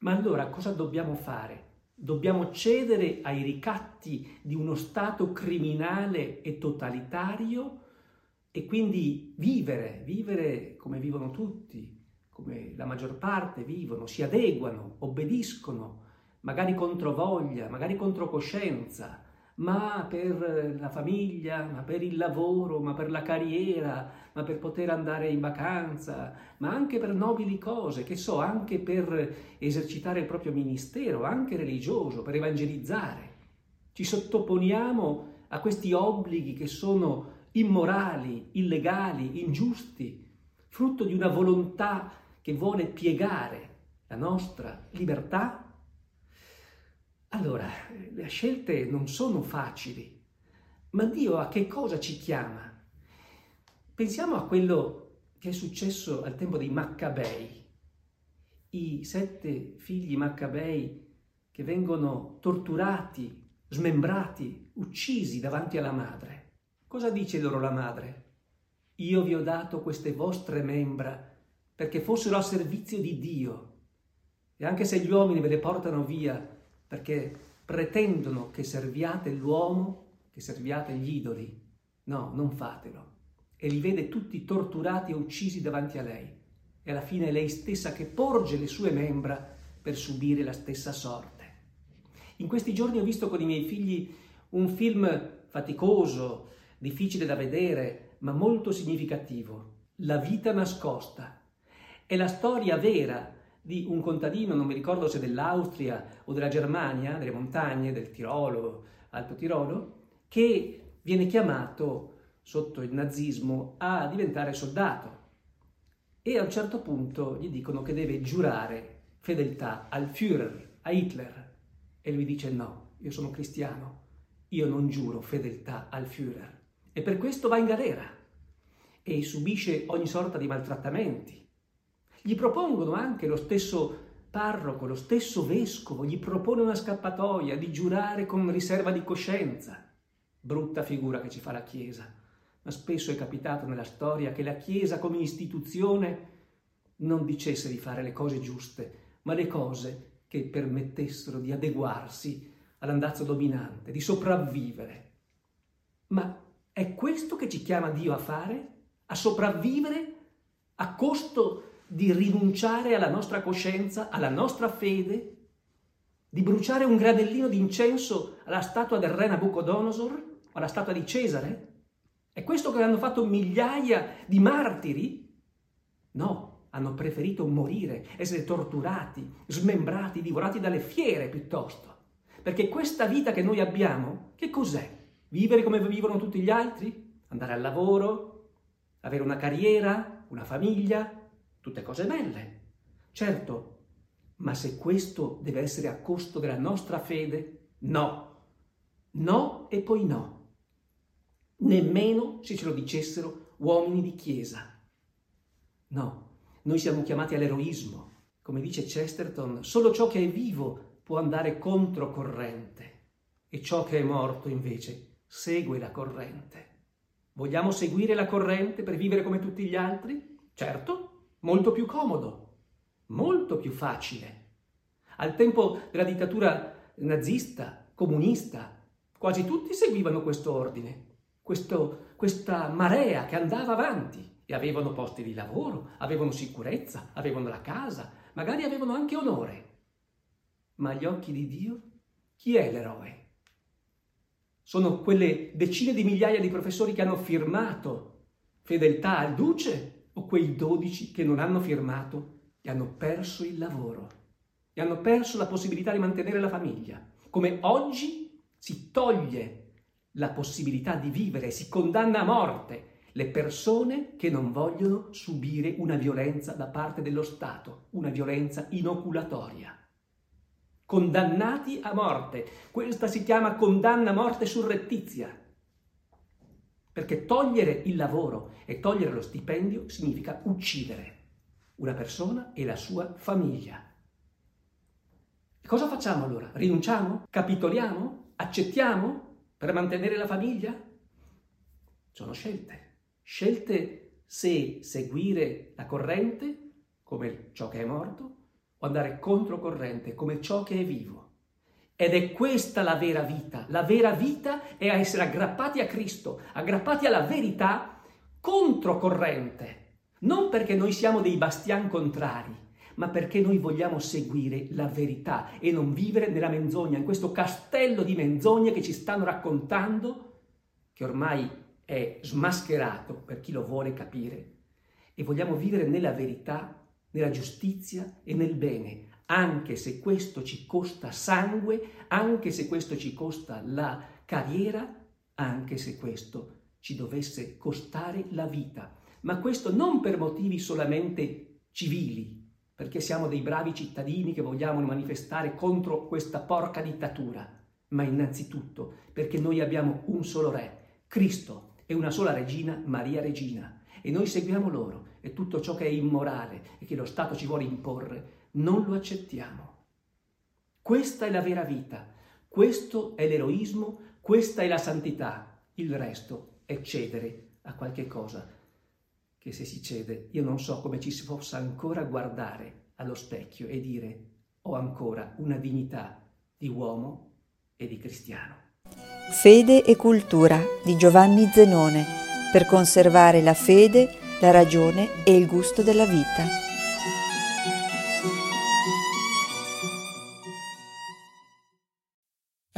Ma allora cosa dobbiamo fare? Dobbiamo cedere ai ricatti di uno Stato criminale e totalitario e quindi vivere, vivere come vivono tutti, come la maggior parte vivono, si adeguano, obbediscono, magari contro voglia, magari contro coscienza, ma per la famiglia, ma per il lavoro, ma per la carriera, ma per poter andare in vacanza, ma anche per nobili cose, che so, anche per esercitare il proprio ministero, anche religioso, per evangelizzare. Ci sottoponiamo a questi obblighi che sono immorali, illegali, ingiusti, frutto di una volontà che vuole piegare la nostra libertà allora, le scelte non sono facili, ma Dio a che cosa ci chiama? Pensiamo a quello che è successo al tempo dei Maccabei, i sette figli Maccabei che vengono torturati, smembrati, uccisi davanti alla madre. Cosa dice loro la madre? Io vi ho dato queste vostre membra perché fossero a servizio di Dio. E anche se gli uomini ve le portano via, perché pretendono che serviate l'uomo, che serviate gli idoli. No, non fatelo. E li vede tutti torturati e uccisi davanti a lei. E alla fine è lei stessa che porge le sue membra per subire la stessa sorte. In questi giorni ho visto con i miei figli un film faticoso, difficile da vedere, ma molto significativo. La vita nascosta. È la storia vera di un contadino, non mi ricordo se dell'Austria o della Germania, delle montagne, del Tirolo, Alto Tirolo, che viene chiamato sotto il nazismo a diventare soldato. E a un certo punto gli dicono che deve giurare fedeltà al Führer, a Hitler. E lui dice no, io sono cristiano, io non giuro fedeltà al Führer. E per questo va in galera e subisce ogni sorta di maltrattamenti gli propongono anche lo stesso parroco, lo stesso vescovo, gli propone una scappatoia di giurare con riserva di coscienza. Brutta figura che ci fa la Chiesa, ma spesso è capitato nella storia che la Chiesa come istituzione non dicesse di fare le cose giuste, ma le cose che permettessero di adeguarsi all'andazzo dominante, di sopravvivere. Ma è questo che ci chiama Dio a fare? A sopravvivere a costo di rinunciare alla nostra coscienza, alla nostra fede, di bruciare un granellino di incenso alla statua del re Nabucodonosor, alla statua di Cesare? È questo che hanno fatto migliaia di martiri? No, hanno preferito morire, essere torturati, smembrati, divorati dalle fiere piuttosto. Perché questa vita che noi abbiamo, che cos'è? Vivere come vivono tutti gli altri? Andare al lavoro? Avere una carriera? Una famiglia? Tutte cose belle. Certo, ma se questo deve essere a costo della nostra fede, no. No e poi no. Nemmeno se ce lo dicessero uomini di chiesa. No, noi siamo chiamati all'eroismo. Come dice Chesterton, solo ciò che è vivo può andare controcorrente e ciò che è morto invece segue la corrente. Vogliamo seguire la corrente per vivere come tutti gli altri? Certo, molto più comodo, molto più facile. Al tempo della dittatura nazista, comunista, quasi tutti seguivano questo ordine, questo, questa marea che andava avanti e avevano posti di lavoro, avevano sicurezza, avevano la casa, magari avevano anche onore. ma agli occhi di Dio chi è l'eroe? Sono quelle decine di migliaia di professori che hanno firmato fedeltà al duce o quei dodici che non hanno firmato e hanno perso il lavoro e hanno perso la possibilità di mantenere la famiglia? Come oggi si toglie la possibilità di vivere, si condanna a morte le persone che non vogliono subire una violenza da parte dello Stato, una violenza inoculatoria. Condannati a morte. Questa si chiama condanna a morte surrettizia. Perché togliere il lavoro e togliere lo stipendio significa uccidere una persona e la sua famiglia. E cosa facciamo allora? Rinunciamo? Capitoliamo? Accettiamo per mantenere la famiglia? Sono scelte scelte se seguire la corrente, come ciò che è morto, o andare controcorrente, come ciò che è vivo. Ed è questa la vera vita. La vera vita è essere aggrappati a Cristo, aggrappati alla verità controcorrente. Non perché noi siamo dei bastian contrari, ma perché noi vogliamo seguire la verità e non vivere nella menzogna, in questo castello di menzogne che ci stanno raccontando, che ormai è smascherato per chi lo vuole capire e vogliamo vivere nella verità, nella giustizia e nel bene, anche se questo ci costa sangue, anche se questo ci costa la carriera, anche se questo ci dovesse costare la vita. Ma questo non per motivi solamente civili, perché siamo dei bravi cittadini che vogliamo manifestare contro questa porca dittatura, ma innanzitutto perché noi abbiamo un solo re, Cristo, e una sola regina, Maria Regina, e noi seguiamo loro e tutto ciò che è immorale e che lo Stato ci vuole imporre, non lo accettiamo. Questa è la vera vita, questo è l'eroismo, questa è la santità, il resto è cedere a qualche cosa che se si cede io non so come ci si possa ancora guardare allo specchio e dire ho ancora una dignità di uomo e di cristiano. Fede e cultura di Giovanni Zenone per conservare la fede, la ragione e il gusto della vita.